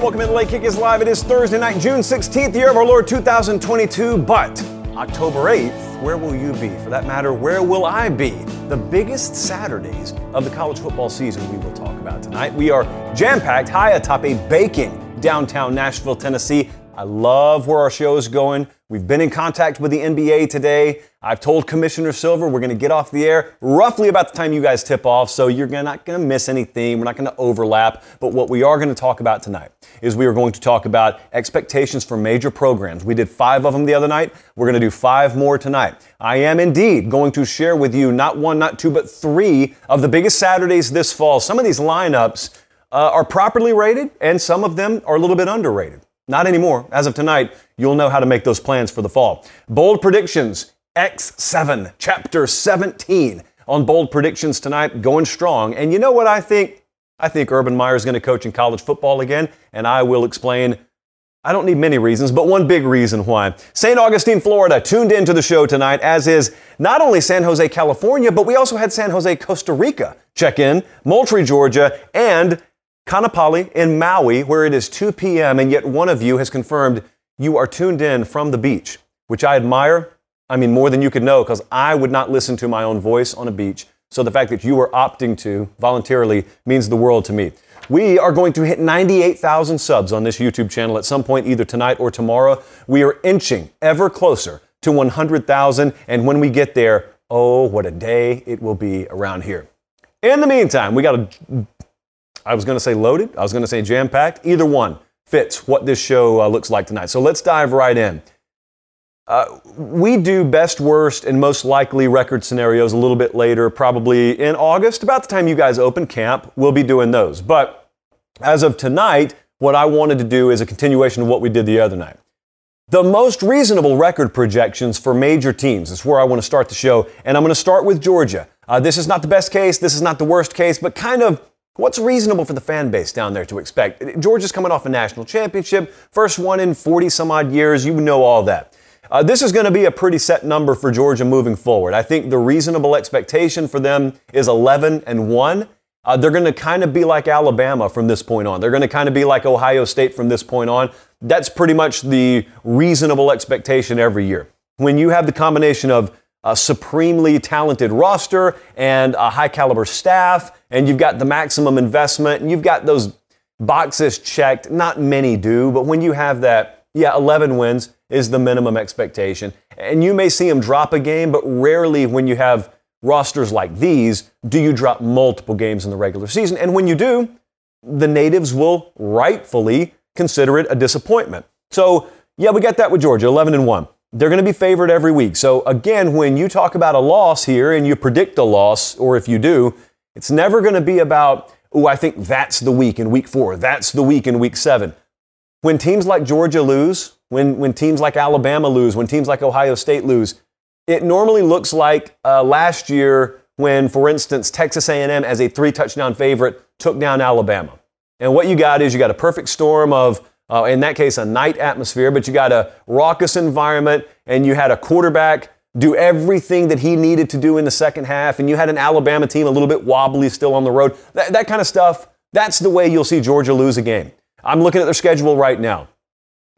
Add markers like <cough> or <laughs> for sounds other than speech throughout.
Welcome in. Late Kick is live. It is Thursday night, June 16th, year of our Lord 2022. But October 8th, where will you be? For that matter, where will I be? The biggest Saturdays of the college football season we will talk about tonight. We are jam packed high atop a baking downtown Nashville, Tennessee. I love where our show is going. We've been in contact with the NBA today. I've told Commissioner Silver we're going to get off the air roughly about the time you guys tip off, so you're not going to miss anything. We're not going to overlap. But what we are going to talk about tonight is we are going to talk about expectations for major programs. We did five of them the other night. We're going to do five more tonight. I am indeed going to share with you not one, not two, but three of the biggest Saturdays this fall. Some of these lineups uh, are properly rated, and some of them are a little bit underrated. Not anymore. As of tonight, you'll know how to make those plans for the fall. Bold predictions, X7, chapter 17 on bold predictions tonight, going strong. And you know what I think? I think Urban Meyer is going to coach in college football again, and I will explain. I don't need many reasons, but one big reason why. St. Augustine, Florida, tuned into the show tonight, as is not only San Jose, California, but we also had San Jose, Costa Rica check in, Moultrie, Georgia, and Kaanapali in Maui, where it is 2 p.m., and yet one of you has confirmed you are tuned in from the beach, which I admire. I mean, more than you could know, because I would not listen to my own voice on a beach. So the fact that you are opting to voluntarily means the world to me. We are going to hit 98,000 subs on this YouTube channel at some point, either tonight or tomorrow. We are inching ever closer to 100,000. And when we get there, oh, what a day it will be around here. In the meantime, we got a I was going to say loaded. I was going to say jam packed. Either one fits what this show uh, looks like tonight. So let's dive right in. Uh, we do best, worst, and most likely record scenarios a little bit later, probably in August, about the time you guys open camp. We'll be doing those. But as of tonight, what I wanted to do is a continuation of what we did the other night. The most reasonable record projections for major teams is where I want to start the show, and I'm going to start with Georgia. Uh, this is not the best case, this is not the worst case, but kind of What's reasonable for the fan base down there to expect? Georgia's coming off a national championship, first one in 40 some odd years. You know all that. Uh, this is going to be a pretty set number for Georgia moving forward. I think the reasonable expectation for them is 11 and 1. Uh, they're going to kind of be like Alabama from this point on. They're going to kind of be like Ohio State from this point on. That's pretty much the reasonable expectation every year. When you have the combination of a supremely talented roster and a high caliber staff, and you've got the maximum investment, and you've got those boxes checked. Not many do, but when you have that, yeah, 11 wins is the minimum expectation. And you may see them drop a game, but rarely when you have rosters like these do you drop multiple games in the regular season. And when you do, the natives will rightfully consider it a disappointment. So, yeah, we got that with Georgia, 11 and 1 they're going to be favored every week. So again, when you talk about a loss here and you predict a loss, or if you do, it's never going to be about, oh, I think that's the week in week four, that's the week in week seven. When teams like Georgia lose, when, when teams like Alabama lose, when teams like Ohio State lose, it normally looks like uh, last year when, for instance, Texas A&M as a three touchdown favorite took down Alabama. And what you got is you got a perfect storm of uh, in that case, a night atmosphere, but you got a raucous environment and you had a quarterback do everything that he needed to do in the second half, and you had an Alabama team a little bit wobbly still on the road. That, that kind of stuff, that's the way you'll see Georgia lose a game. I'm looking at their schedule right now.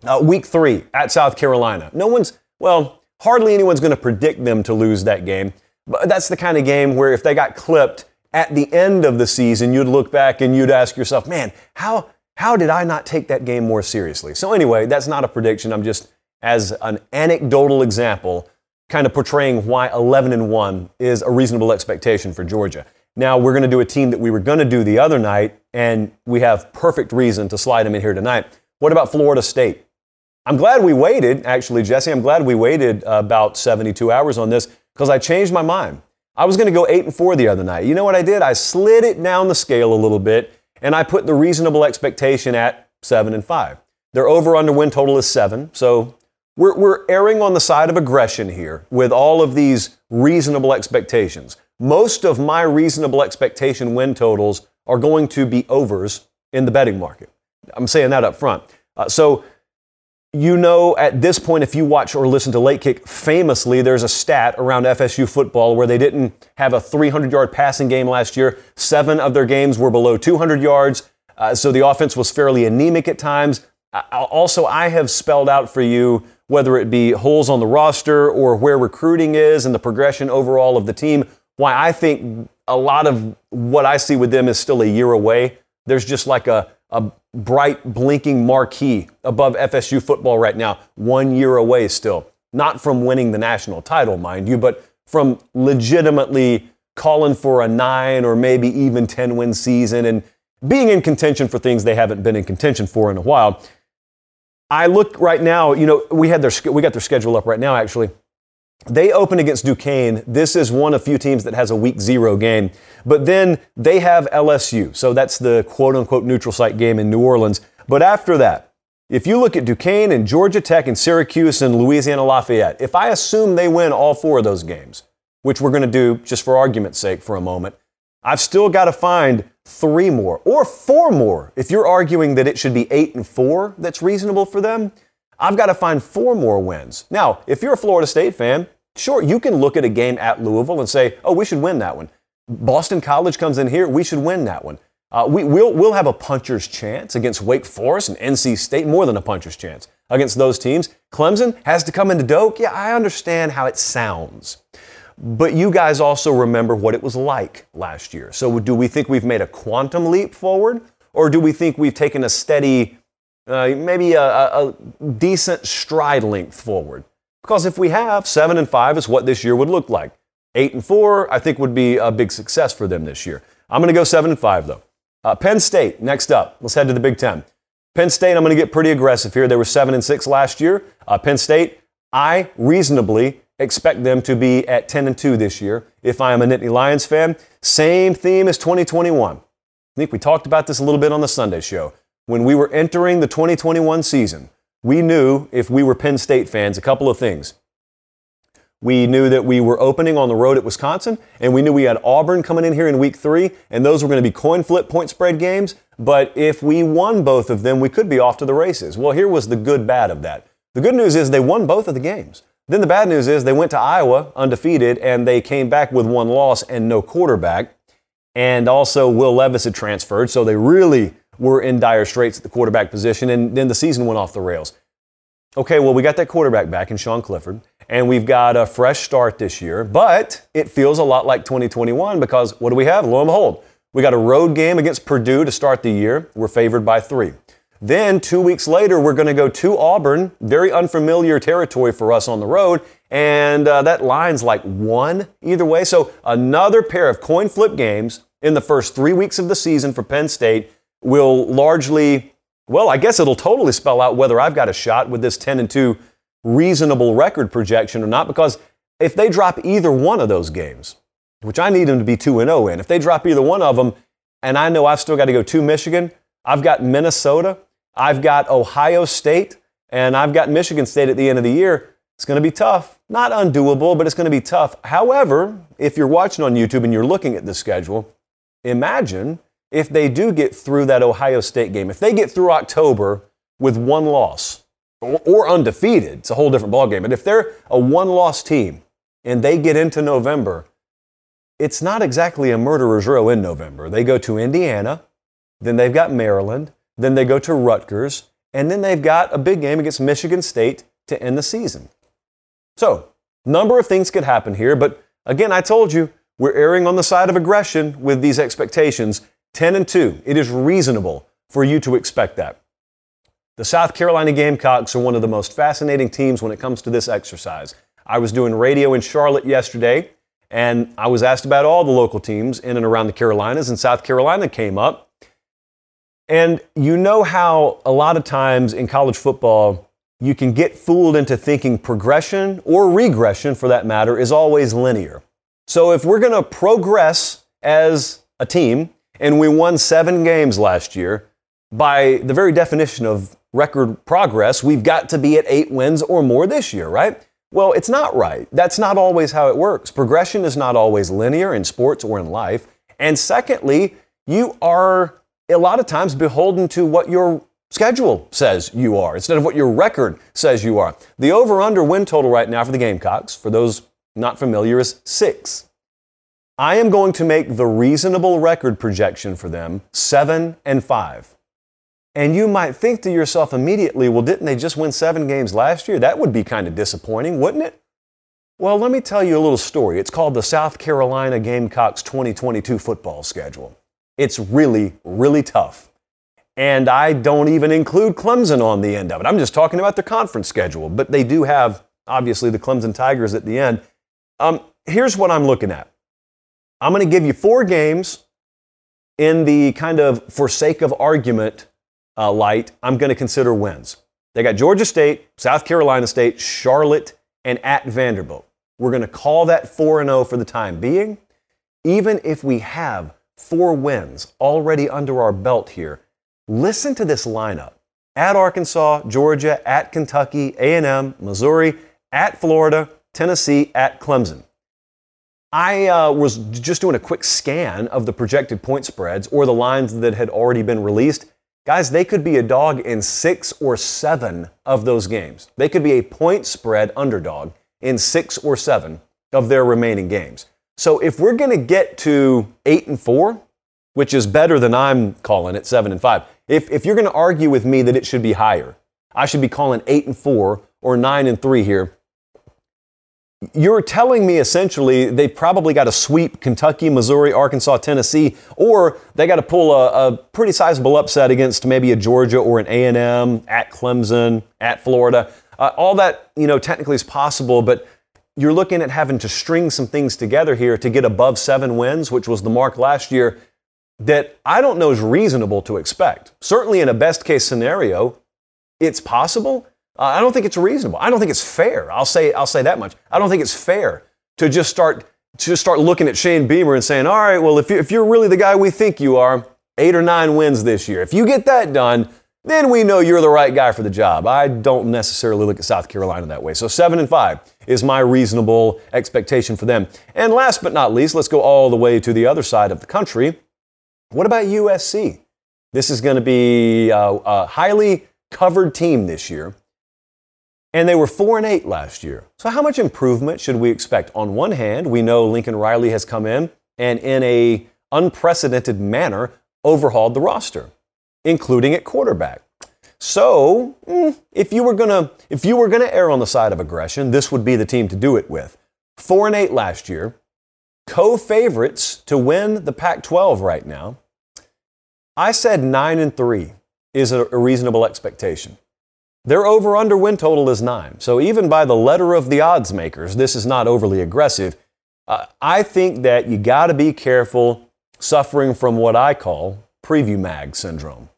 Uh, week three at South Carolina. No one's, well, hardly anyone's going to predict them to lose that game. But that's the kind of game where if they got clipped at the end of the season, you'd look back and you'd ask yourself, man, how, how did I not take that game more seriously? So, anyway, that's not a prediction. I'm just, as an anecdotal example, kind of portraying why 11 and 1 is a reasonable expectation for Georgia. Now, we're going to do a team that we were going to do the other night, and we have perfect reason to slide them in here tonight. What about Florida State? I'm glad we waited, actually, Jesse. I'm glad we waited uh, about 72 hours on this because I changed my mind. I was going to go 8 and 4 the other night. You know what I did? I slid it down the scale a little bit and I put the reasonable expectation at 7 and 5. Their over under win total is 7. So we're, we're erring on the side of aggression here with all of these reasonable expectations. Most of my reasonable expectation win totals are going to be overs in the betting market. I'm saying that up front. Uh, so you know, at this point, if you watch or listen to Late Kick, famously, there's a stat around FSU football where they didn't have a 300 yard passing game last year. Seven of their games were below 200 yards. Uh, so the offense was fairly anemic at times. Also, I have spelled out for you whether it be holes on the roster or where recruiting is and the progression overall of the team, why I think a lot of what I see with them is still a year away. There's just like a, a bright blinking marquee above FSU football right now, one year away still. Not from winning the national title, mind you, but from legitimately calling for a nine or maybe even 10 win season and being in contention for things they haven't been in contention for in a while. I look right now, you know, we had their we got their schedule up right now actually. They open against Duquesne. This is one of few teams that has a week zero game. But then they have LSU. So that's the quote unquote neutral site game in New Orleans. But after that, if you look at Duquesne and Georgia Tech and Syracuse and Louisiana Lafayette, if I assume they win all four of those games, which we're going to do just for argument's sake for a moment, I've still got to find three more or four more. If you're arguing that it should be eight and four that's reasonable for them, I've got to find four more wins. Now, if you're a Florida State fan, sure, you can look at a game at Louisville and say, oh, we should win that one. Boston College comes in here, we should win that one. Uh, we, will we'll have a puncher's chance against Wake Forest and NC State, more than a puncher's chance against those teams. Clemson has to come into Doak. Yeah, I understand how it sounds. But you guys also remember what it was like last year. So, do we think we've made a quantum leap forward? Or do we think we've taken a steady uh, maybe a, a, decent stride length forward. Because if we have, seven and five is what this year would look like. Eight and four, I think, would be a big success for them this year. I'm going to go seven and five, though. Uh, Penn State, next up. Let's head to the Big Ten. Penn State, I'm going to get pretty aggressive here. They were seven and six last year. Uh, Penn State, I reasonably expect them to be at 10 and 2 this year if I am a Nittany Lions fan. Same theme as 2021. I think we talked about this a little bit on the Sunday show when we were entering the 2021 season, we knew if we were Penn State fans a couple of things. We knew that we were opening on the road at Wisconsin, and we knew we had Auburn coming in here in week three, and those were going to be coin flip point spread games. But if we won both of them, we could be off to the races. Well, here was the good bad of that. The good news is they won both of the games. Then the bad news is they went to Iowa undefeated, and they came back with one loss and no quarterback. And also, Will Levis had transferred, so they really were in dire straits at the quarterback position, and then the season went off the rails. Okay, well, we got that quarterback back in Sean Clifford, and we've got a fresh start this year, but it feels a lot like 2021 because what do we have? Lo and behold, we got a road game against Purdue to start the year. We're favored by three. Then, two weeks later, we're going to go to Auburn, very unfamiliar territory for us on the road, and uh, that line's like one either way. So, another pair of coin flip games in the first three weeks of the season for Penn State will largely, well, I guess it'll totally spell out whether I've got a shot with this 10 and 2 reasonable record projection or not. Because if they drop either one of those games, which I need them to be 2 and 0 in, if they drop either one of them, and I know I've still got to go to Michigan, I've got Minnesota, I've got Ohio State, and I've got Michigan State at the end of the year. It's going to be tough. Not undoable, but it's going to be tough. However, if you're watching on YouTube and you're looking at the schedule, imagine if they do get through that Ohio State game, if they get through October with one loss or, or undefeated, it's a whole different ballgame. But if they're a one loss team and they get into November, it's not exactly a murderer's row in November. They go to Indiana, then they've got Maryland, then they go to Rutgers, and then they've got a big game against Michigan State to end the season. So, number of things could happen here, but again, I told you, we're erring on the side of aggression with these expectations. 10 and 2. It is reasonable for you to expect that. The South Carolina Gamecocks are one of the most fascinating teams when it comes to this exercise. I was doing radio in Charlotte yesterday, and I was asked about all the local teams in and around the Carolinas, and South Carolina came up. And you know how a lot of times in college football, you can get fooled into thinking progression or regression, for that matter, is always linear. So if we're going to progress as a team, and we won seven games last year, by the very definition of record progress, we've got to be at eight wins or more this year, right? Well, it's not right. That's not always how it works. Progression is not always linear in sports or in life. And secondly, you are a lot of times beholden to what your schedule says you are instead of what your record says you are. The over under win total right now for the Gamecocks, for those not familiar, is six. I am going to make the reasonable record projection for them seven and five. And you might think to yourself immediately, well, didn't they just win seven games last year? That would be kind of disappointing, wouldn't it? Well, let me tell you a little story. It's called the South Carolina Gamecocks 2022 football schedule. It's really, really tough. And I don't even include Clemson on the end of it. I'm just talking about the conference schedule. But they do have, obviously, the Clemson Tigers at the end. Um, here's what I'm looking at I'm going to give you four games in the kind of for sake of argument uh, light, I'm going to consider wins. They got Georgia State, South Carolina State, Charlotte, and at Vanderbilt. We're going to call that 4 0 for the time being. Even if we have four wins already under our belt here, listen to this lineup. At Arkansas, Georgia, at Kentucky, A&M, Missouri, at Florida, Tennessee, at Clemson. I uh, was just doing a quick scan of the projected point spreads or the lines that had already been released. Guys, they could be a dog in six or seven of those games. They could be a point spread underdog in six or seven of their remaining games. So if we're going to get to eight and four, which is better than I'm calling it seven and five, if, if you're going to argue with me that it should be higher, I should be calling eight and four or nine and three here. You're telling me essentially they've probably got to sweep Kentucky, Missouri, Arkansas, Tennessee, or they got to pull a, a, pretty sizable upset against maybe a Georgia or an A&M at Clemson, at Florida. Uh, all that you know technically is possible, but you're looking at having to string some things together here to get above seven wins, which was the mark last year. That I don't know is reasonable to expect. Certainly, in a best case scenario, it's possible. Uh, I don't think it's reasonable. I don't think it's fair. I'll say I'll say that much. I don't think it's fair to just start to start looking at Shane Beamer and saying, "All right, well, if you, if you're really the guy we think you are, eight or nine wins this year. If you get that done, then we know you're the right guy for the job." I don't necessarily look at South Carolina that way. So seven and five is my reasonable expectation for them. And last but not least, let's go all the way to the other side of the country. What about USC? This is going to be a, a highly covered team this year and they were 4 and 8 last year. So how much improvement should we expect? On one hand, we know Lincoln Riley has come in and in a unprecedented manner overhauled the roster, including at quarterback. So, mm, if you were to if you were to err on the side of aggression, this would be the team to do it with. 4 and 8 last year, co-favorites to win the Pac-12 right now. I said 9 and 3 is a reasonable expectation. Their over under win total is nine. So even by the letter of the odds makers, this is not overly aggressive. Uh, I think that you got to be careful suffering from what I call preview mag syndrome.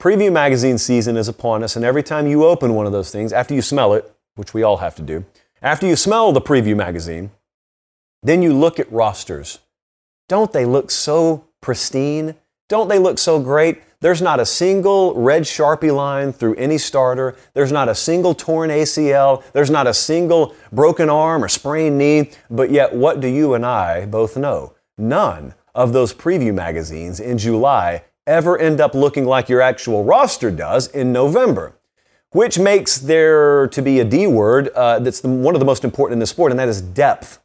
Preview magazine season is upon us, and every time you open one of those things, after you smell it, which we all have to do, after you smell the preview magazine, then you look at rosters. Don't they look so pristine? Don't they look so great? There's not a single red Sharpie line through any starter. There's not a single torn ACL. There's not a single broken arm or sprained knee. But yet, what do you and I both know? None of those preview magazines in July ever end up looking like your actual roster does in November, which makes there to be a D word uh, that's the, one of the most important in the sport, and that is depth.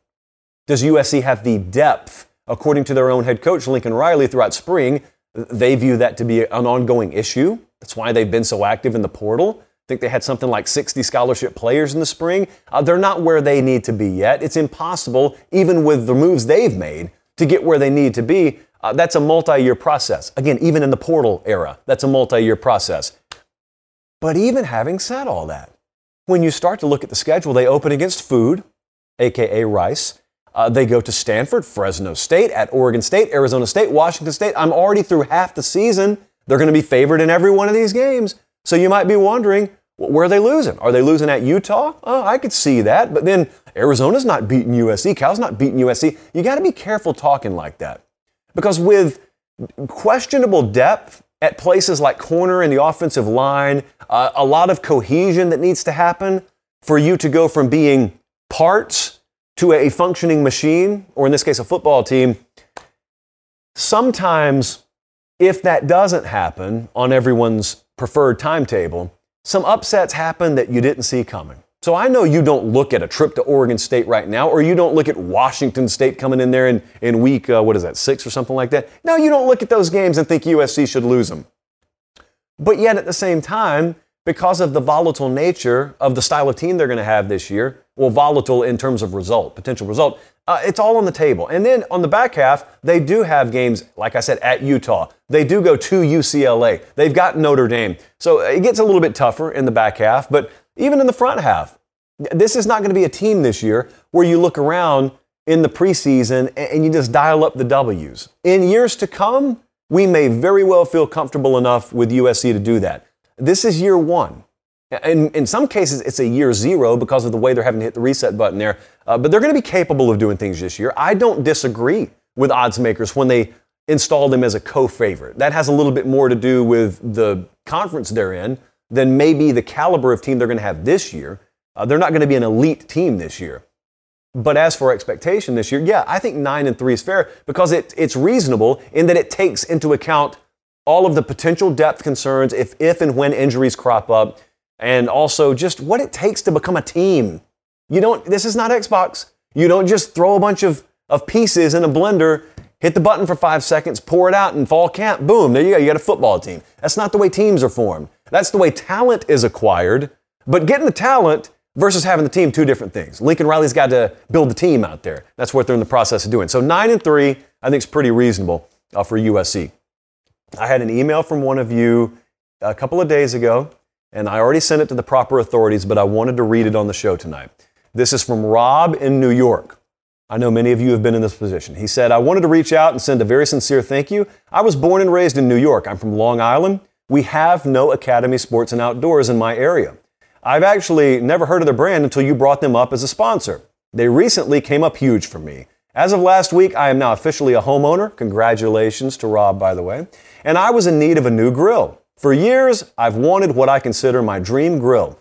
Does USC have the depth, according to their own head coach, Lincoln Riley, throughout spring, they view that to be an ongoing issue. That's why they've been so active in the portal. I think they had something like 60 scholarship players in the spring. Uh, they're not where they need to be yet. It's impossible, even with the moves they've made, to get where they need to be. Uh, that's a multi year process. Again, even in the portal era, that's a multi year process. But even having said all that, when you start to look at the schedule, they open against food, aka Rice. Uh, they go to Stanford, Fresno State, at Oregon State, Arizona State, Washington State. I'm already through half the season. They're going to be favored in every one of these games. So you might be wondering, Where are they losing? Are they losing at Utah? Oh, I could see that. But then Arizona's not beating USC. Cal's not beating USC. You got to be careful talking like that. Because with questionable depth at places like corner and the offensive line, uh, a lot of cohesion that needs to happen for you to go from being parts to a functioning machine, or in this case, a football team. Sometimes, if that doesn't happen on everyone's preferred timetable, some upsets happen that you didn't see coming. So I know you don't look at a trip to Oregon State right now, or you don't look at Washington State coming in there in, in week, uh, what is that, six or something like that. No, you don't look at those games and think USC should lose them. But yet at the same time, because of the volatile nature of the style of team they're going to have this year, well, volatile in terms of result, potential result, uh, it's all on the table. And then on the back half, they do have games, like I said, at Utah. They do go to UCLA. They've got Notre Dame. So it gets a little bit tougher in the back half, but even in the front half, this is not going to be a team this year where you look around in the preseason and you just dial up the W's. In years to come, we may very well feel comfortable enough with USC to do that. This is year one. In, in some cases, it's a year zero because of the way they're having to hit the reset button there. Uh, but they're going to be capable of doing things this year. I don't disagree with odds makers when they install them as a co favorite. That has a little bit more to do with the conference they're in than maybe the caliber of team they're going to have this year. Uh, they're not going to be an elite team this year. But as for expectation this year, yeah, I think nine and three is fair because it, it's reasonable in that it takes into account all of the potential depth concerns if, if and when injuries crop up, and also just what it takes to become a team. You don't, this is not Xbox. You don't just throw a bunch of, of pieces in a blender, hit the button for five seconds, pour it out and fall camp, boom, there you go, you got a football team. That's not the way teams are formed. That's the way talent is acquired. But getting the talent versus having the team, two different things. Lincoln Riley's got to build the team out there. That's what they're in the process of doing. So nine and three, I think is pretty reasonable uh, for USC. I had an email from one of you a couple of days ago, and I already sent it to the proper authorities, but I wanted to read it on the show tonight. This is from Rob in New York. I know many of you have been in this position. He said, I wanted to reach out and send a very sincere thank you. I was born and raised in New York. I'm from Long Island. We have no Academy Sports and Outdoors in my area. I've actually never heard of the brand until you brought them up as a sponsor. They recently came up huge for me. As of last week, I am now officially a homeowner. Congratulations to Rob, by the way. And I was in need of a new grill. For years, I've wanted what I consider my dream grill.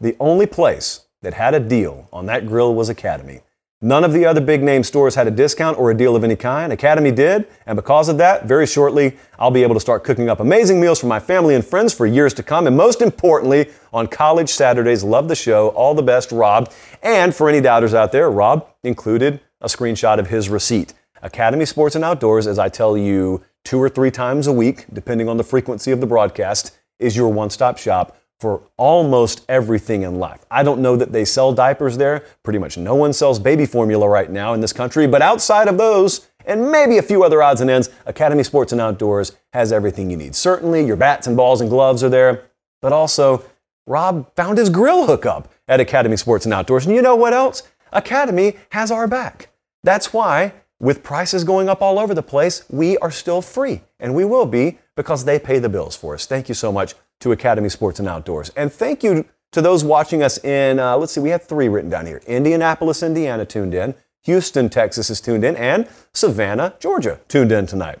The only place that had a deal on that grill was Academy. None of the other big name stores had a discount or a deal of any kind. Academy did, and because of that, very shortly, I'll be able to start cooking up amazing meals for my family and friends for years to come. And most importantly, on college Saturdays, love the show. All the best, Rob. And for any doubters out there, Rob included a screenshot of his receipt. Academy Sports and Outdoors, as I tell you two or three times a week, depending on the frequency of the broadcast, is your one stop shop for almost everything in life. I don't know that they sell diapers there. Pretty much no one sells baby formula right now in this country. But outside of those, and maybe a few other odds and ends, Academy Sports and Outdoors has everything you need. Certainly, your bats and balls and gloves are there, but also, Rob found his grill hookup at Academy Sports and Outdoors. And you know what else? Academy has our back. That's why, with prices going up all over the place, we are still free. And we will be because they pay the bills for us. Thank you so much to Academy Sports and Outdoors. And thank you to those watching us in, uh, let's see, we have three written down here Indianapolis, Indiana tuned in, Houston, Texas is tuned in, and Savannah, Georgia tuned in tonight.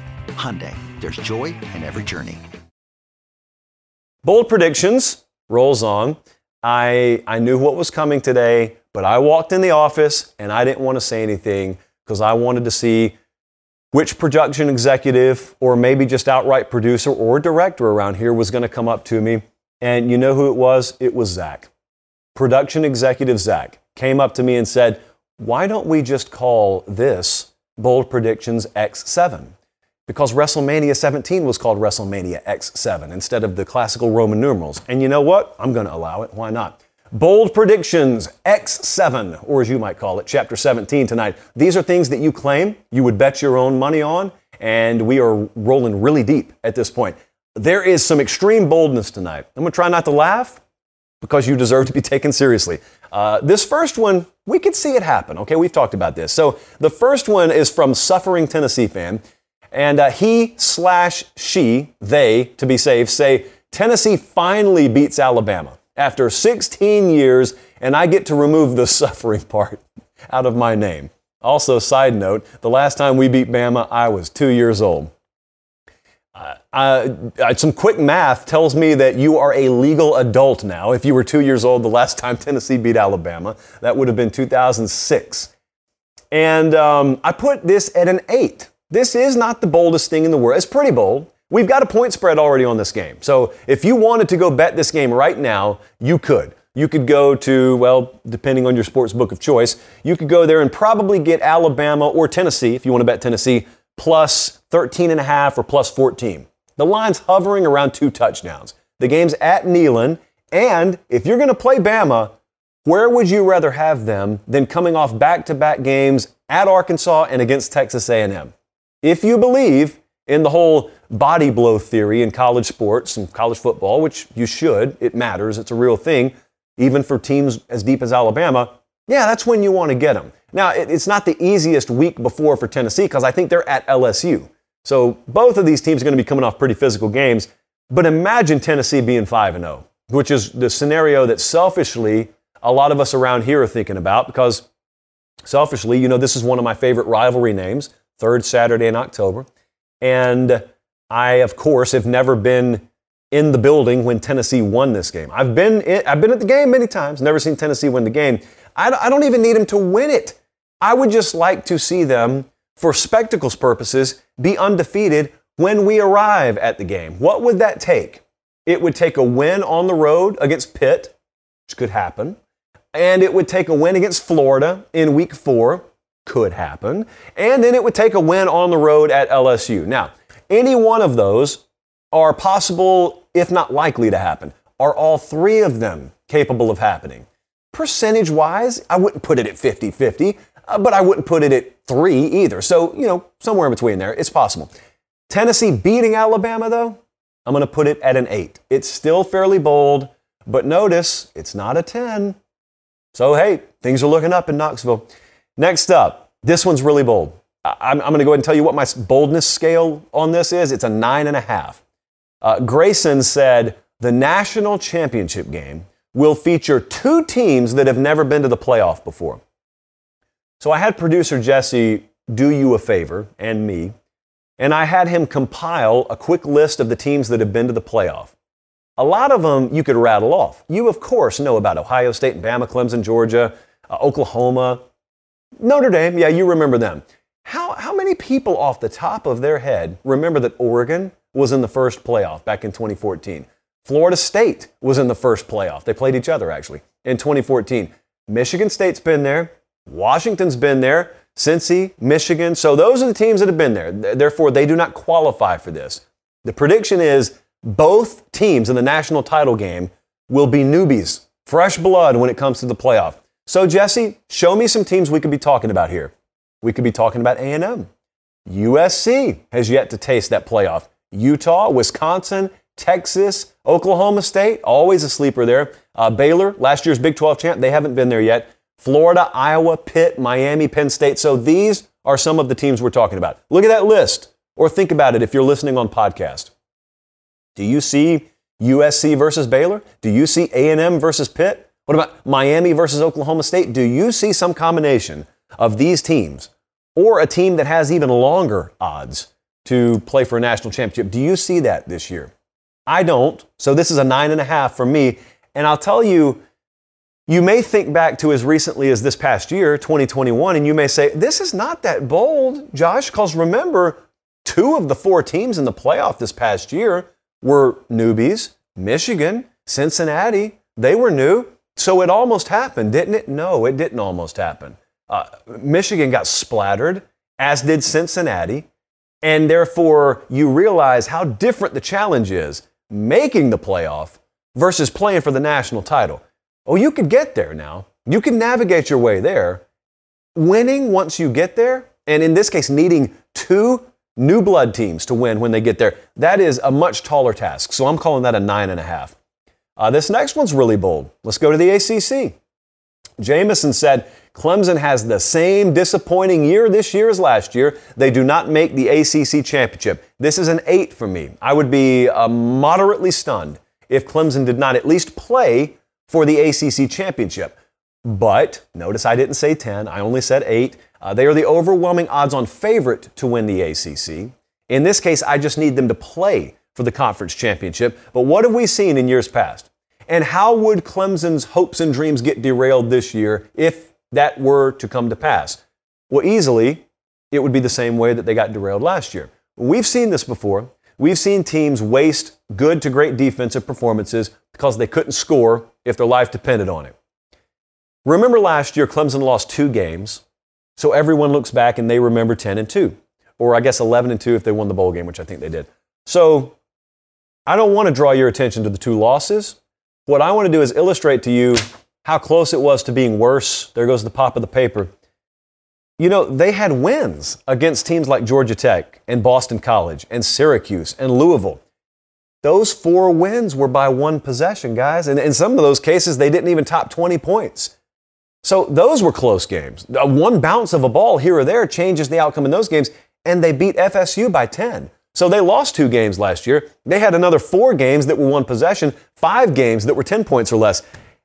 Hyundai, there's joy in every journey. Bold predictions rolls on. I, I knew what was coming today, but I walked in the office and I didn't want to say anything because I wanted to see which production executive or maybe just outright producer or director around here was going to come up to me. And you know who it was? It was Zach. Production executive Zach came up to me and said, Why don't we just call this Bold Predictions X7? Because WrestleMania 17 was called WrestleMania X7 instead of the classical Roman numerals. And you know what? I'm going to allow it. Why not? Bold Predictions X7, or as you might call it, Chapter 17 tonight. These are things that you claim you would bet your own money on, and we are rolling really deep at this point. There is some extreme boldness tonight. I'm going to try not to laugh because you deserve to be taken seriously. Uh, this first one, we could see it happen. Okay, we've talked about this. So the first one is from Suffering Tennessee fan, and uh, he slash she, they, to be safe, say Tennessee finally beats Alabama after 16 years, and I get to remove the <laughs> suffering part out of my name. Also, side note, the last time we beat Bama, I was two years old. Uh, uh, some quick math tells me that you are a legal adult now. If you were two years old the last <laughs> time Tennessee beat Alabama, that would have been 2006. And um, I put this at an eight. This is not the boldest thing in the world. It's pretty bold. We've got a point spread already on this game. So if you wanted to go bet this game right now, you could. You could go to, well, depending on your sports book of choice, you could go there and probably get Alabama or Tennessee, if you want to bet Tennessee, plus 13 and a half or plus 14. The line's hovering around two touchdowns. The game's at Neyland, and if you're going to play Bama, where would you rather have them than coming off back-to-back games at Arkansas and against Texas A&M? If you believe in the whole body blow theory in college sports and college football, which you should. It matters. It's a real thing, even for teams as deep as Alabama. Yeah, that's when you want to get them. Now, it's not the easiest week before for Tennessee because I think they're at LSU. So both of these teams are going to be coming off pretty physical games. But imagine Tennessee being 5 0, which is the scenario that selfishly a lot of us around here are thinking about because selfishly, you know, this is one of my favorite rivalry names, third Saturday in October. And I, of course, have never been in the building when Tennessee won this game. I've been, in, I've been at the game many times, never seen Tennessee win the game. I, I don't even need them to win it. I would just like to see them, for spectacles purposes, be undefeated when we arrive at the game. What would that take? It would take a win on the road against Pitt, which could happen, and it would take a win against Florida in week four, could happen. And then it would take a win on the road at LSU. Now, any one of those are possible, if not likely to happen. Are all three of them capable of happening? Percentage wise, I wouldn't put it at 50 50, uh, but I wouldn't put it at three either. So, you know, somewhere in between there, it's possible. Tennessee beating Alabama, though, I'm going to put it at an eight. It's still fairly bold, but notice it's not a 10. So, hey, things are looking up in Knoxville. Next up, this one's really bold. I'm, I'm going to go ahead and tell you what my boldness scale on this is. It's a nine and a half. Uh, Grayson said the national championship game will feature two teams that have never been to the playoff before. So I had producer Jesse do you a favor and me, and I had him compile a quick list of the teams that have been to the playoff. A lot of them you could rattle off. You, of course, know about Ohio State and Bama, Clemson, Georgia, uh, Oklahoma, Notre Dame, yeah, you remember them. How, how many people off the top of their head remember that Oregon was in the first playoff back in 2014? Florida State was in the first playoff. They played each other actually in 2014. Michigan State's been there. Washington's been there. Cincy, Michigan. So those are the teams that have been there. Therefore, they do not qualify for this. The prediction is both teams in the national title game will be newbies, fresh blood when it comes to the playoff. So, Jesse, show me some teams we could be talking about here. We could be talking about A&M. USC has yet to taste that playoff. Utah, Wisconsin, Texas, Oklahoma State, always a sleeper there. Uh, Baylor, last year's Big 12 champ, they haven't been there yet. Florida, Iowa, Pitt, Miami, Penn State. So these are some of the teams we're talking about. Look at that list, or think about it if you're listening on podcast. Do you see USC versus Baylor? Do you see A&M versus Pitt? What about Miami versus Oklahoma State? Do you see some combination of these teams or a team that has even longer odds to play for a national championship? Do you see that this year? I don't. So this is a nine and a half for me. And I'll tell you, You may think back to as recently as this past year, 2021, and you may say, this is not that bold, Josh, because remember, two of the four teams in the playoff this past year were newbies Michigan, Cincinnati. They were new. So it almost happened, didn't it? No, it didn't almost happen. Uh, Michigan got splattered, as did Cincinnati. And therefore, you realize how different the challenge is making the playoff versus playing for the national title. Oh, you could get there now. You can navigate your way there. Winning once you get there, and in this case, needing two new blood teams to win when they get there, that is a much taller task. So I'm calling that a nine and a half. Uh, this next one's really bold. Let's go to the ACC. Jameson said Clemson has the same disappointing year this year as last year. They do not make the ACC championship. This is an eight for me. I would be uh, moderately stunned if Clemson did not at least play for the ACC championship. But notice I didn't say 10, I only said 8. Uh, they are the overwhelming odds on favorite to win the ACC. In this case, I just need them to play for the conference championship. But what have we seen in years past? And how would Clemson's hopes and dreams get derailed this year if that were to come to pass? Well, easily, it would be the same way that they got derailed last year. We've seen this before. We've seen teams waste good to great defensive performances because they couldn't score if their life depended on it. Remember last year, Clemson lost two games, so everyone looks back and they remember 10 and 2, or I guess 11 and 2 if they won the bowl game, which I think they did. So I don't want to draw your attention to the two losses. What I want to do is illustrate to you how close it was to being worse. There goes the pop of the paper. You know, they had wins against teams like Georgia Tech and Boston College and Syracuse and Louisville. Those four wins were by one possession, guys. And in some of those cases, they didn't even top 20 points. So those were close games. One bounce of a ball here or there changes the outcome in those games, and they beat FSU by 10. So they lost two games last year. They had another four games that were one possession, five games that were 10 points or less.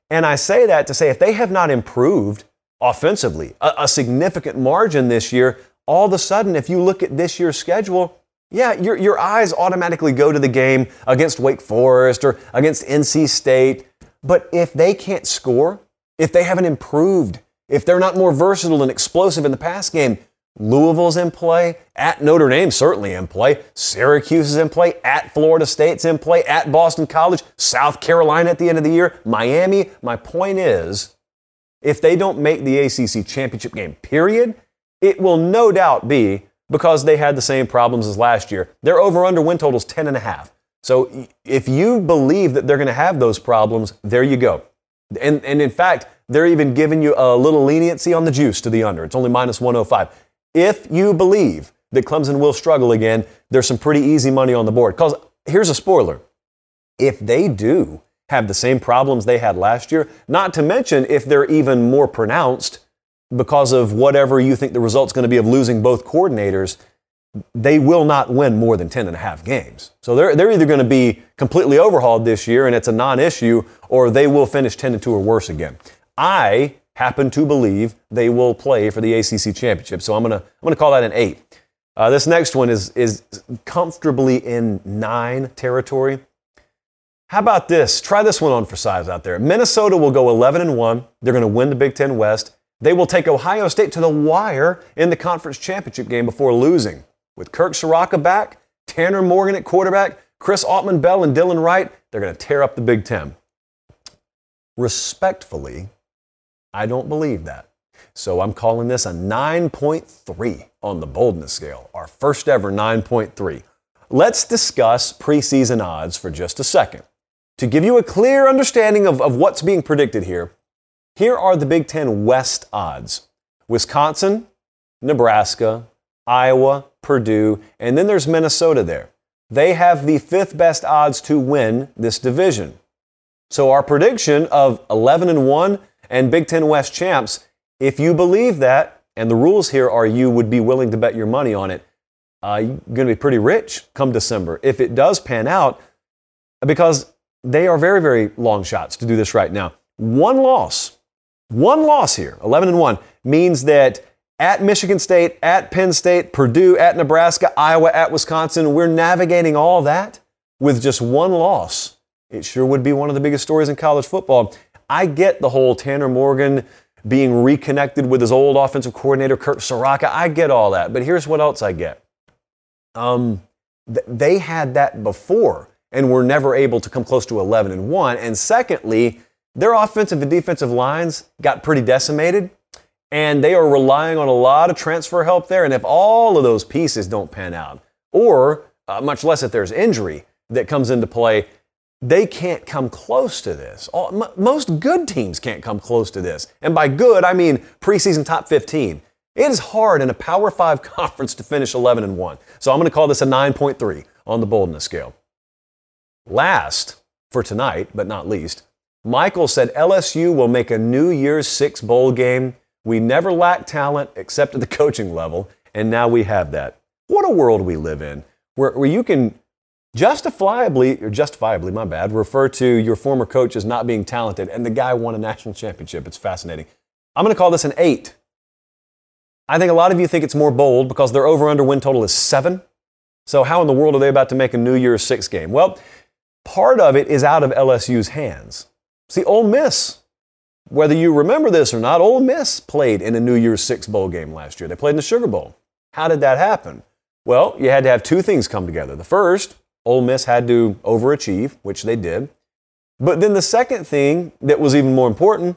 And I say that to say if they have not improved offensively, a, a significant margin this year, all of a sudden, if you look at this year's schedule, yeah, your, your eyes automatically go to the game against Wake Forest or against NC State. But if they can't score, if they haven't improved, if they're not more versatile and explosive in the pass game, Louisville's in play, at Notre Dame certainly in play, Syracuse is in play, at Florida State's in play, at Boston College, South Carolina at the end of the year, Miami. My point is, if they don't make the ACC championship game, period, it will no doubt be because they had the same problems as last year. Their over under win total is 10 and a half. So if you believe that they're going to have those problems, there you go. And, and in fact, they're even giving you a little leniency on the juice to the under. It's only minus 105. If you believe that Clemson will struggle again, there's some pretty easy money on the board. Because here's a spoiler if they do have the same problems they had last year, not to mention if they're even more pronounced, because of whatever you think the result's going to be of losing both coordinators, they will not win more than 10 and a half games. So they're, they're either going to be completely overhauled this year and it's a non issue, or they will finish 10 and 2 or worse again. I happen to believe they will play for the ACC championship. So I'm to I'm to call that an eight. Uh, this next one is, is comfortably in nine territory. How about this? Try this one on for size out there. Minnesota will go 11 and 1. They're going to win the Big Ten West. They will take Ohio State to the wire in the conference championship game before losing. With Kirk Ciarrocca back, Tanner Morgan at quarterback, Chris Autman-Bell and Dylan Wright, they're going to tear up the Big Ten. Respectfully, I don't believe that. So I'm calling this a 9.3 on the boldness scale, our first ever 9.3. Let's discuss preseason odds for just a second. To give you a clear understanding of, of what's being predicted here, here are the Big Ten West odds Wisconsin, Nebraska, Iowa, Purdue, and then there's Minnesota there. They have the fifth best odds to win this division. So our prediction of 11 and 1 and Big Ten West champs, if you believe that, and the rules here are you would be willing to bet your money on it, uh, you're going to be pretty rich come December. If it does pan out, because they are very, very long shots to do this right now. One loss one loss here, 11 and 1, means that at Michigan State, at Penn State, Purdue, at Nebraska, Iowa, at Wisconsin, we're navigating all that with just one loss. It sure would be one of the biggest stories in college football. I get the whole Tanner Morgan being reconnected with his old offensive coordinator, Kurt Ciarrocca. I get all that. But here's what else I get. Um, th- they had that before and were never able to come close to 11 and 1. And secondly, their offensive and defensive lines got pretty decimated and they are relying on a lot of transfer help there. And if all of those pieces don't pan out, or uh, much less if there's injury that comes into play, they can't come close to this. Most good teams can't come close to this. And by good, I mean preseason top 15. It is hard in a Power 5 <laughs> conference to finish 11 and 1. So I'm going to call this a 9.3 on the boldness scale. Last for tonight, but not least, Michael said LSU will make a New Year's Six bowl game. We never lacked talent except at the <laughs> coaching level, and now we have that. What a world we live in where, where you can justifiably, or justifiably, my bad, refer to your former coach as not being talented, and the guy won a national championship. It's fascinating. I'm going to call this an eight. I think a lot of you think it's more bold because their over under win total is seven. So, how in the world are they about to make a New Year's Six game? Well, part of it is out of LSU's hands. See, Ole Miss, whether you remember this or not, Ole Miss played in a New Year's Six bowl game last year. They played in the Sugar Bowl. How did that happen? Well, you had to have two things come together. The first, Ole Miss had to overachieve, which they did. But then the second thing that was even more important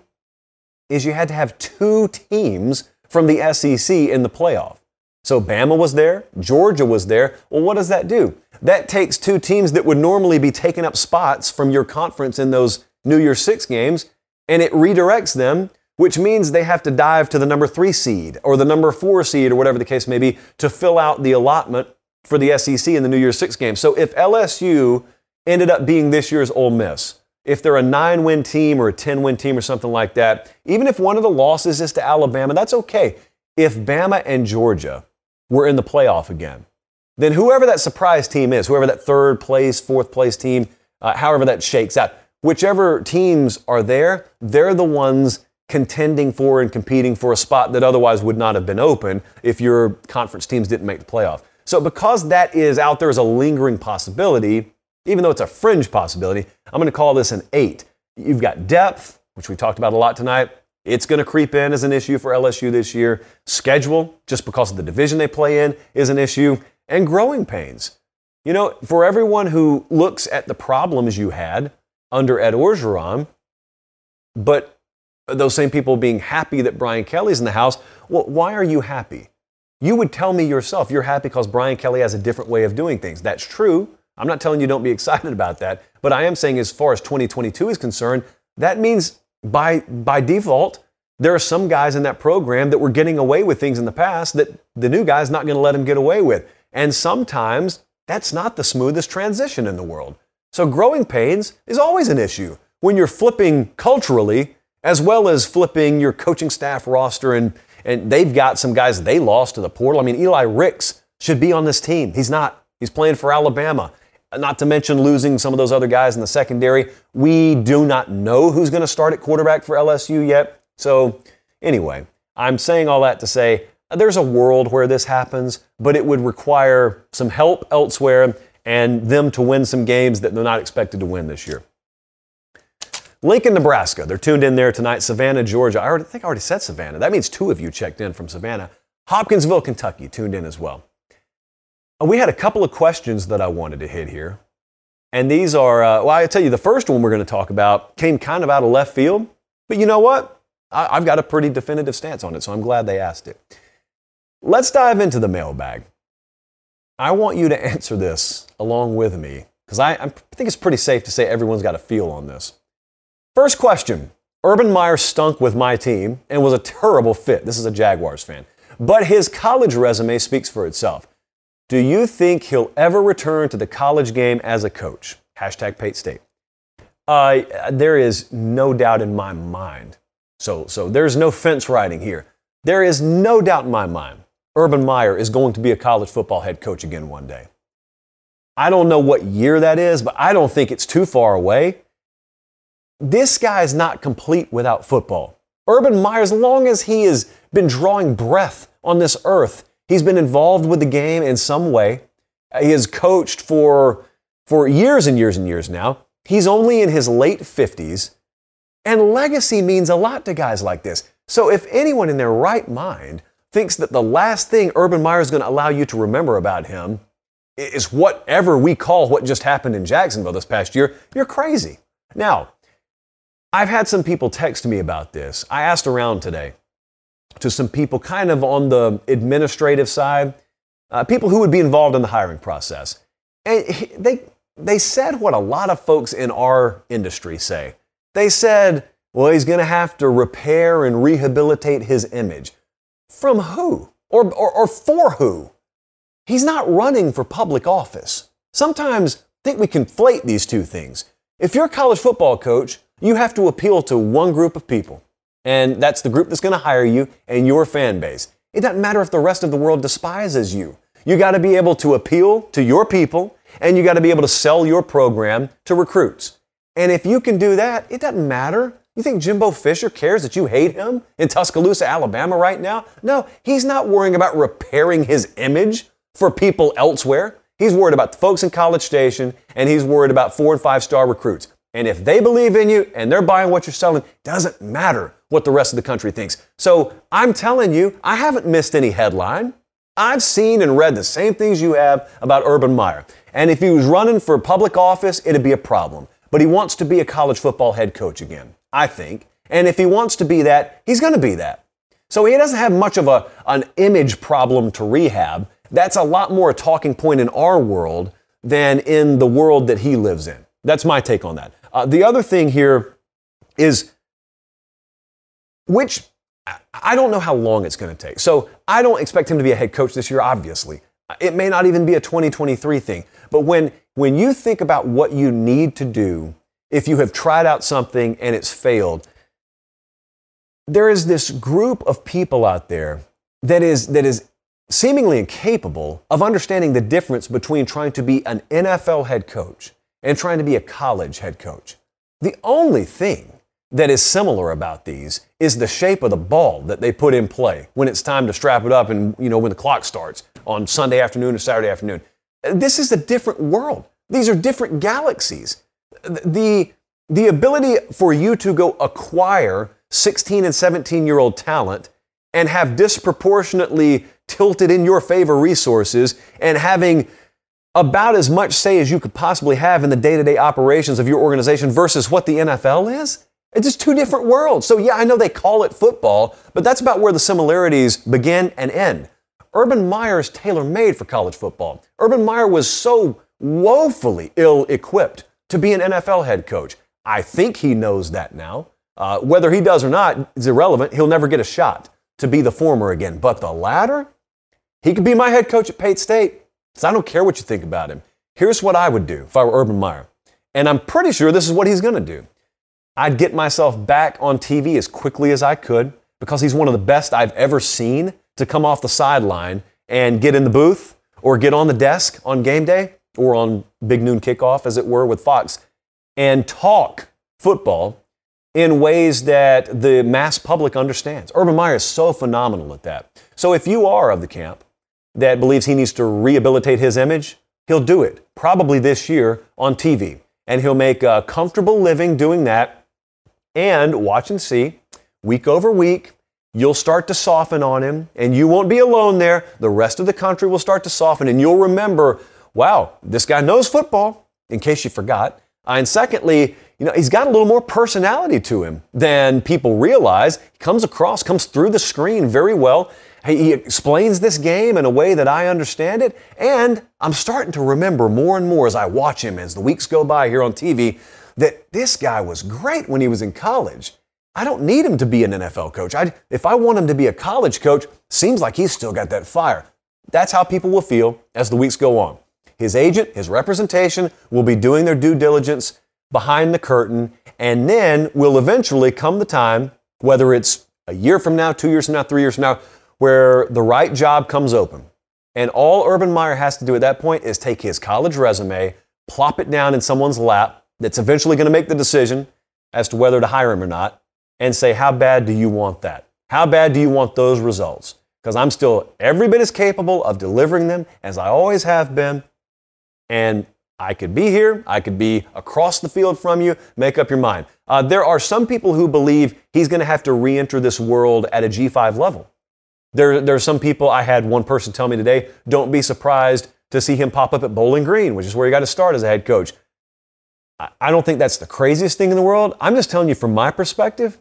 is you had to have two teams from the SEC in the playoff. So Bama was there, Georgia was there. Well, what does that do? That takes two teams that would normally be taking up spots from your conference in those New Year's Six games, and it redirects them, which means they have to dive to the number three seed or the number four seed or whatever the case may be to fill out the allotment for the SEC in the New Year's Six game. So if LSU ended up being this year's Ole Miss, if they're a nine win team or a 10 win team or something like that, even if one of the losses is to Alabama, that's okay. If Bama and Georgia were in the playoff again, then whoever that surprise team is, whoever that third place, fourth place team, uh, however that shakes out, whichever teams are there, they're the ones contending for and competing for a spot that otherwise would not have been open if your conference teams didn't make the playoff. So, because that is out there as a lingering possibility, even though it's a fringe possibility, I'm going to call this an eight. You've got depth, which we talked about a lot tonight. It's going to creep in as an issue for LSU this year. Schedule, just because of the division they play in, is an issue. And growing pains. You know, for everyone who looks at the problems you had under Ed Orgeron, but those same people being happy that Brian Kelly's in the house, well, why are you happy? You would tell me yourself you're happy because Brian Kelly has a different way of doing things. That's true. I'm not telling you don't be <laughs> excited about that, but I am saying as far as 2022 is concerned, that means by by default there are some guys in that program that were getting away with things in the past that the new guy's not going to let them get away with. And sometimes that's not the smoothest transition in the world. So growing pains is always an issue when you're flipping culturally as well as flipping your coaching staff roster and and they've got some guys they lost to the portal. I mean, Eli Ricks should be on this team. He's not. He's playing for Alabama. Not to mention losing some of those other guys in the secondary. We do not know who's going to start at quarterback for LSU yet. So, anyway, I'm saying all that to say uh, there's a world where this happens, but it would require some help elsewhere and them to win some games that they're not expected to win this year. Lincoln, Nebraska. They're tuned in there tonight. Savannah, Georgia. I, already, I think I already said Savannah. That means two of you checked in from Savannah. Hopkinsville, Kentucky, tuned in as well. Uh, we had a couple of questions that I wanted to hit here. And these are, uh, well, I tell you, the first one we're going to talk about came kind of out of left field. But you know what? I, I've got a pretty definitive stance on it, so I'm glad they asked it. Let's dive into the mailbag. I want you to <laughs> answer this along with me because I, I think it's pretty safe to say everyone's got a feel on this. First question Urban Meyer stunk with my team and was a terrible fit. This is a Jaguars fan. But his college resume speaks for itself. Do you think he'll ever return to the college game as a coach? Hashtag Pate State. Uh, there is no doubt in my mind. So, so there's no fence riding here. There is no doubt in my mind Urban Meyer is going to be a college football head coach again one day. I don't know what year that is, but I don't think it's too far away this guy is not complete without football. Urban Meyer, as long as he has been drawing breath on this earth, he's been involved with the game in some way. He has coached for, for years and years and years now. He's only in his late 50s. And legacy means a lot to guys like this. So if anyone in their right mind thinks that the last thing Urban Meyer is going to allow you to remember about him is whatever we call what just happened in Jacksonville this past year, you're crazy. Now, I've had some people text me about this. I asked around today to some people kind of on the administrative side, uh, people who would be involved in the hiring process. And they, they said what a lot of folks in our industry say. They said, well, he's going to have to repair and rehabilitate his image. From who? Or, or, or for who? He's not running for public office. Sometimes I think we conflate these two things. If you're a college football coach, you have to appeal to one group of people, and that's the group that's going to hire you and your fan base. It doesn't matter if the rest of the world despises you. You got to be able to appeal to your people, and you got to be able to sell your program to recruits. And if you can do that, it doesn't matter. You think Jimbo Fisher cares that you hate him in Tuscaloosa, Alabama right now? No, he's not worrying about repairing his image for people elsewhere. He's worried about the folks in College Station, and he's worried about four and five star recruits. And if they believe in you and they're buying what you're selling, doesn't matter what the rest of the country thinks. So I'm telling you, I haven't missed any headline. I've seen and read the same things you have about Urban Meyer. And if he was running for public office, it'd be a problem. But he wants to be a college football head coach again, I think. And if he wants to be that, he's going to be that. So he doesn't have much of a, an image problem to rehab. That's a lot more a talking point in our world than in the world that he lives in. That's my take on that. Uh, the other thing here is which I don't know how long it's going to take. So I don't expect him to be a head coach this year, obviously. It may not even be a 2023 thing. But when, when you think about what you need to do, if you have tried out something and it's failed, there is this group of people out there that is, that is seemingly incapable of understanding the difference between trying to be an NFL head coach and trying to be a college head coach. The only thing that is similar about these is the shape of the ball that they put in play when it's time to strap it up and you know when the clock starts on Sunday afternoon or Saturday afternoon. This is a different world. These are different galaxies. The the ability for you to go acquire 16 and 17 year old talent and have disproportionately tilted in your favor resources and having about as much say as you could possibly have in the day to day operations of your organization versus what the NFL is? It's just two different worlds. So, yeah, I know they call it football, but that's about where the similarities begin and end. Urban Meyer is tailor made for college football. Urban Meyer was so woefully ill equipped to be an NFL head coach. I think he knows that now. Uh, whether he does or not is irrelevant. He'll never get a shot to be the former again. But the latter, he could be my head coach at Pate State. So I don't care what you think about him. Here's what I would do if I were Urban Meyer. And I'm pretty sure this is what he's going to do. I'd get myself back on TV as quickly as I could because he's one of the best I've ever seen to come off the sideline and get in the booth or get on the desk on game day or on big noon kickoff, as it were, with Fox and talk football in ways that the mass public understands. Urban Meyer is so phenomenal at that. So if you are of the camp that believes he needs to rehabilitate his image, he'll do it, probably this year on TV. And he'll make a comfortable living doing that. And watch and see, week over week, you'll start to soften on him, and you won't be alone there. The rest of the country will start to soften, and you'll remember, wow, this guy knows football, in case you forgot. Uh, and secondly, you know, he's got a little more personality to him than people realize. He comes across, comes through the screen very well. He explains this game in a way that I understand it, and I'm starting to remember more and more as I watch him as the weeks go by here on TV that this guy was great when he was in college. I don't need him to be an NFL coach. I, if I want him to be a college coach, seems like he's still got that fire. That's how people will feel as the weeks go on. His agent, his representation will be doing their due diligence behind the curtain, and then will eventually come the time, whether it's a year from now, two years from now, three years from now, where the right job comes open. And all Urban Meyer has to do at that point is take his college resume, plop it down in someone's lap that's eventually going to make the decision as to whether to hire him or not, and say, How bad do you want that? How bad do you want those results? Because I'm still every bit as capable of delivering them as I always have been. And I could be here, I could be across the field from you. Make up your mind. Uh, there are some people who believe he's going to have to re enter this world at a G5 level. There, there are some people, I had one person tell me today, don't be surprised to see him pop up at Bowling Green, which is where he got to start as a head coach. I don't think that's the craziest thing in the world. I'm just telling you from my perspective,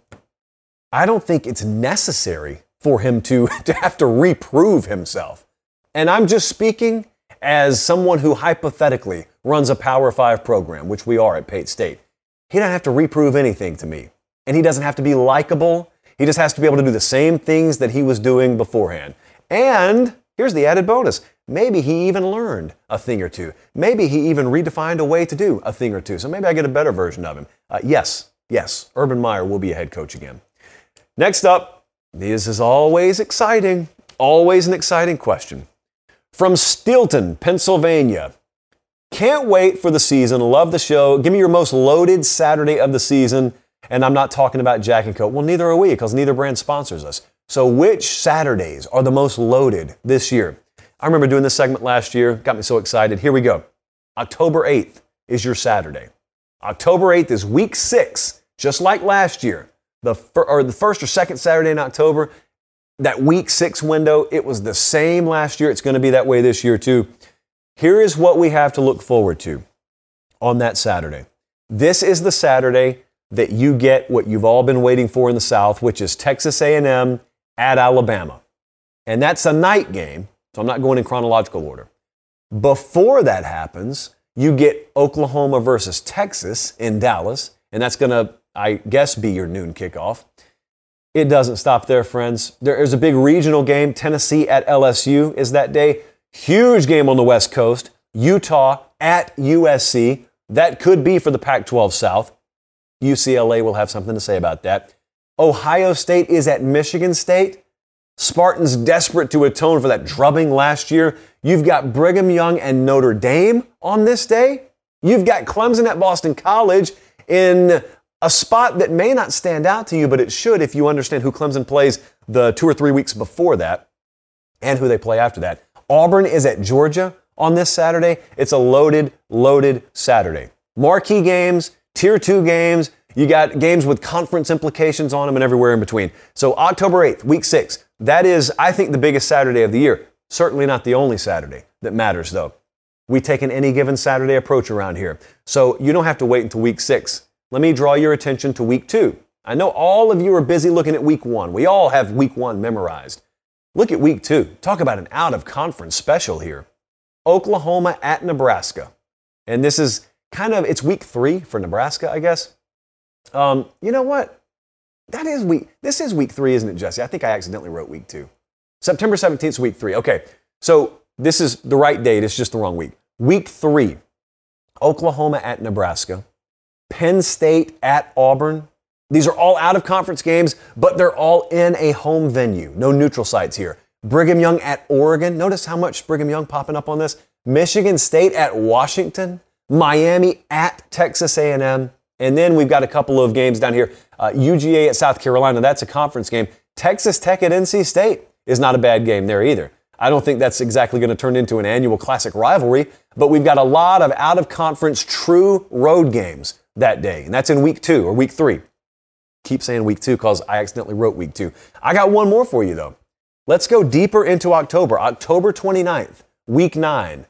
I don't think it's necessary for him to, <laughs> to have to reprove himself. And I'm just speaking as someone who hypothetically runs a Power Five program, which we are at Pate State. He doesn't have to reprove anything to me. And he doesn't have to be likable. He just has to be able to do the same things that he was doing beforehand. And here's the added bonus maybe he even learned a thing or two. Maybe he even redefined a way to do a thing or two. So maybe I get a better version of him. Uh, yes, yes, Urban Meyer will be a head coach again. Next up, this is always exciting, always an exciting question. From Steelton, Pennsylvania. Can't wait for the season. Love the show. Give me your most loaded Saturday of the season. And I'm not talking about Jack and Coke. Well, neither are we because neither brand sponsors us. So, which Saturdays are the most loaded this year? I remember doing this segment last year. Got me so excited. Here we go. October 8th is your Saturday. October 8th is week six, just like last year. The, fir- or the first or second Saturday in October, that week six window, it was the same last year. It's going to be that way this year, too. Here is what we have to look forward to on that Saturday. This is the Saturday that you get what you've all been waiting for in the South, which is Texas A&M at Alabama. And that's a night game, so I'm not going in chronological order. Before that happens, you get Oklahoma versus Texas in Dallas, and that's going to, I guess, be your noon kickoff. It doesn't stop there, friends. There is a big regional game. Tennessee at LSU is that day. Huge game on the West Coast. Utah at USC. That could be for the Pac 12 South. UCLA will have something to say about that. Ohio State is at Michigan State. Spartans desperate to atone for that drubbing last year. You've got Brigham Young and Notre Dame on this day. You've got Clemson at Boston College in a spot that may not stand out to you, but it should if you understand who Clemson plays the two or three weeks before that and who they play after that. Auburn is at Georgia on this Saturday. It's a loaded, loaded Saturday. Marquee games, tier two games. You got games with conference implications on them and everywhere in between. So, October 8th, week six, that is, I think, the biggest Saturday of the year. Certainly not the only Saturday that matters, though. We take an any given Saturday approach around here. So, you don't have to wait until week six let me draw your attention to week two. I know all of you are busy looking at week one. We all have week one memorized. Look at week two. Talk about an out of conference special here. Oklahoma at Nebraska. And this is kind of, it's week three for Nebraska, I guess. Um, you know what? That is week, this is week three, isn't it, Jesse? I think I accidentally wrote week two. September 17th is week three. Okay, so this is the right date, it's just the wrong week. Week three, Oklahoma at Nebraska. Penn State at Auburn. These are all out of conference games, but they're all in a home venue. No neutral sites here. Brigham Young at Oregon. Notice how much Brigham Young popping up on this. Michigan State at Washington. Miami at Texas A&M. And then we've got a couple of games down here. Uh, UGA at South Carolina. That's a conference game. Texas Tech at NC State is not a bad game there either. I don't think that's exactly going to turn into an annual classic rivalry, but we've got a lot of out of conference true road games that day. And that's in week two or week three. Keep saying week two because I accidentally wrote week two. I got one more for you though. Let's go deeper into October. October 29th, week nine.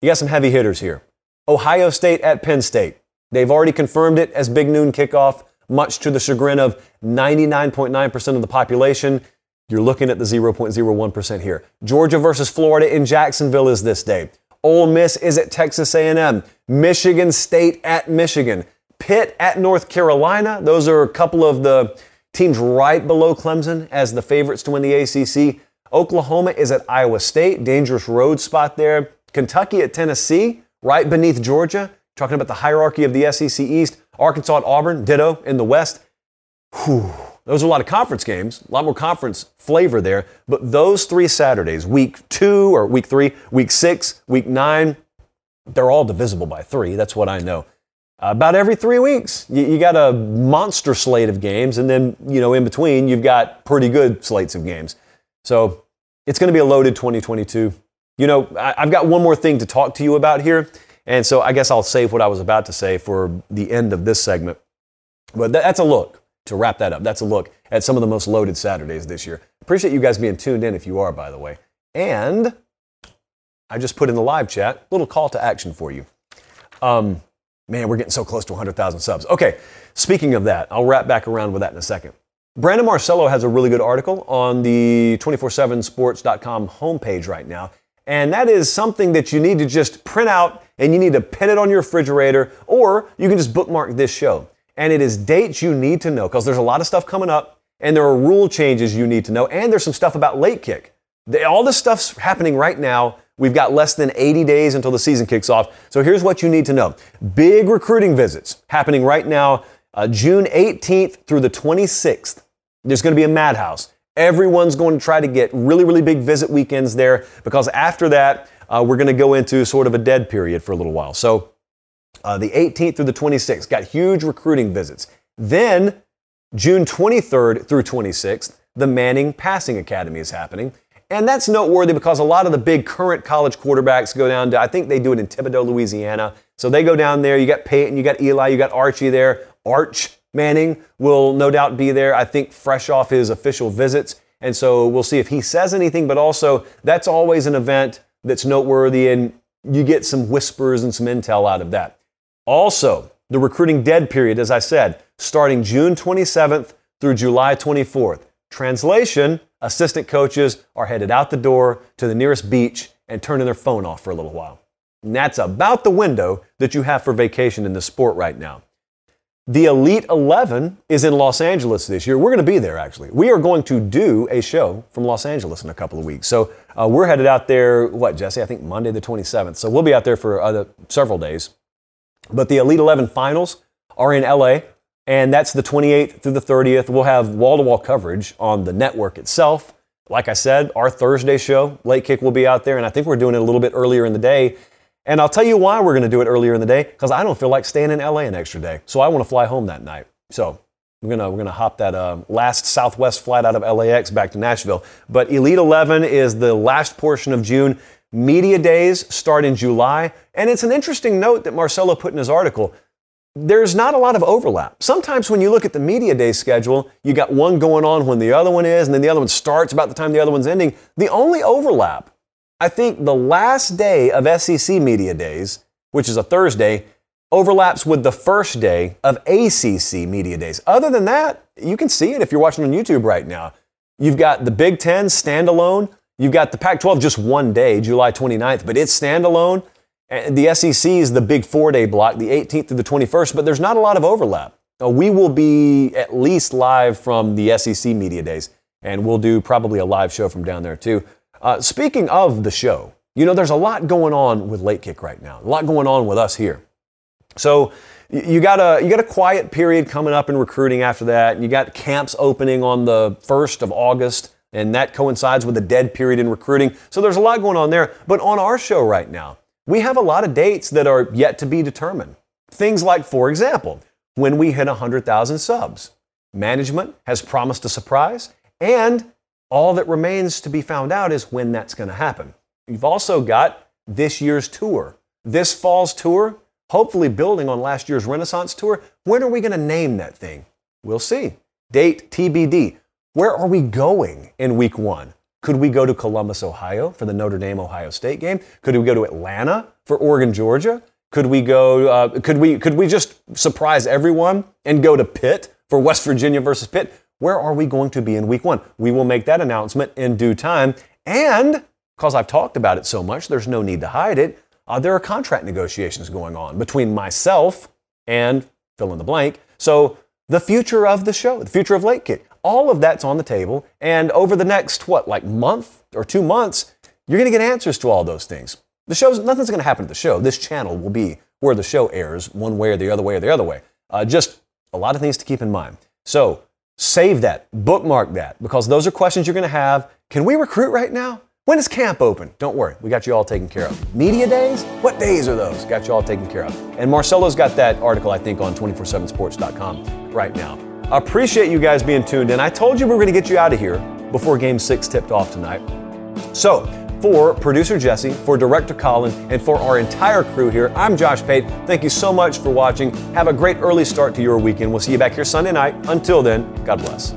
You got some heavy hitters here. Ohio State at Penn State. They've already confirmed it as big noon kickoff, much to the chagrin of 99.9% of the population. You're looking at the 0.01% here. Georgia versus Florida in Jacksonville is this day. Ole Miss is at Texas A&M. Michigan State at Michigan. Pitt at North Carolina. Those are a couple of the teams right below Clemson as the favorites to win the ACC. Oklahoma is at Iowa State, dangerous road spot there. Kentucky at Tennessee, right beneath Georgia. Talking about the hierarchy of the SEC East. Arkansas at Auburn, ditto in the West. Whew. Those are a lot of conference games, a lot more conference flavor there. But those three Saturdays, week two or week three, week six, week nine, they're all divisible by three. That's what I know uh, about every three weeks. You, you, got a monster slate of games, and then, you know, in between, you've got pretty good slates of games. So it's going to be a loaded 2022. You know, I, I've got one more thing to talk to you about here, And so I guess I'll save what I was about to say for the end of this segment. But that's a look to wrap that up. That's a look at some of the most loaded Saturdays this year. Appreciate you guys being tuned in if you are, by the way. And I just put in the live chat little call to action for you. Um, man, we're getting so close to 100,000 subs. Okay, speaking of that, I'll wrap back around with that in a second. Brandon Marcello has a really good article on the 247sports.com homepage right now. And that is something that you need to just print out and you need to pin it on your refrigerator, or you can just bookmark this show. And it is dates you need to know because there's a lot of stuff coming up and there are rule changes you need to know. And there's some stuff about late kick. All this stuff's happening right now. We've got less than 80 days until the season kicks off. So here's what you need to know big recruiting visits happening right now, uh, June 18th through the 26th. There's going to be a madhouse. Everyone's going to try to get really, really big visit weekends there because after that, uh, we're going to go into sort of a dead period for a little while. So uh, the 18th through the 26th got huge recruiting visits. Then June 23rd through 26th, the Manning Passing Academy is happening. And that's noteworthy because a lot of the big current college quarterbacks go down to, I think they do it in Thibodaux, Louisiana. So they go down there. You got Peyton, you got Eli, you got Archie there. Arch Manning will no doubt be there, I think, fresh off his official visits. And so we'll see if he says anything, but also that's always an event that's noteworthy and you get some whispers and some intel out of that. Also, the recruiting dead period, as I said, starting June 27th through July 24th. Translation assistant coaches are headed out the door to the nearest beach and turning their phone off for a little while. And that's about the window that you have for vacation in the sport right now. The Elite 11 is in Los Angeles this year. We're going to be there, actually. We are going to do a show from Los Angeles in a couple of weeks. So uh, we're headed out there, what, Jesse? I think Monday the 27th. So we'll be out there for several days. But the Elite 11 finals are in LA, and that's the 28th through the 30th. We'll have wall to wall coverage on the network itself. Like I said, our Thursday show, Late Kick, will be out there, and I think we're doing it a little bit earlier in the day and I'll tell you why we're going to do it earlier in the day because I don't feel like staying in LA an extra day. So I want to fly home that night. So we're gonna we're gonna hop that uh, last Southwest flight out of LAX back to Nashville. But Elite 11 is the last portion of June. Media days start in July, and it's an interesting note that Marcello put in his article. There's not a lot of overlap. Sometimes when you look at the media day schedule, you got one going on when the other one is, and then the other one starts about the time the other one's ending. The only overlap I think the last day of SEC Media Days, which is a Thursday, overlaps with the first day of ACC Media Days. Other than that, you can see it if you're watching on YouTube right now. You've got the Big Ten standalone. You've got the Pac 12 just one day, July 29th, but it's standalone. And the SEC is the big four day block, the 18th to the 21st, but there's not a lot of overlap. Uh, we will be at least live from the SEC Media Days, and we'll do probably a live show from down there too. Uh, speaking of the show, you know, there's a lot going on with Late Kick right now, a lot going on with us here. So you got a you got a quiet period coming up in recruiting after that, you got camps opening on the first of August, and that coincides with a dead period in recruiting. So there's a lot going on there. But on our show right now, we have a lot of dates that are yet to be determined. Things like, for example, when we hit 100,000 subs. Management has promised a surprise, and all that remains to be found out is when that's going to happen. You've also got this year's tour, this fall's tour, hopefully building on last year's Renaissance tour. When are we going to name that thing? We'll see. Date TBD. Where are we going in week one? Could we go to Columbus, Ohio for the Notre Dame Ohio State game? Could we go to Atlanta for Oregon, Georgia? Could we go? Uh, could we? Could we just surprise everyone and go to Pitt for West Virginia versus Pitt? Where are we going to be in week one? We will make that announcement in due time. And because I've talked about it so much, there's no need to hide it. Uh, there are contract negotiations going on between myself and fill in the blank. So the future of the show, the future of Late Kick, all of that's on the table. And over the next, what, like month or two months, you're going to get answers to all those things. The show's, nothing's going to happen to the show. This channel will be where the show airs, one way or the other way or the other way. Uh, just a lot of things to keep in mind. So Save that, bookmark that, because those are questions you're going to have. Can we recruit right now? When is camp open? Don't worry, we got you all taken care of. Media days? What days are those? Got you all taken care of. And Marcello's got that article, I think, on 247sports.com right now. I appreciate you guys being tuned in. I told you we were going to get you out of here before game six tipped off tonight. So, For producer Jesse, for director Colin, and for our entire crew here, I'm Josh Pate. Thank you so much for watching. Have a great early start to your weekend. We'll see you back here Sunday night. Until then, God bless.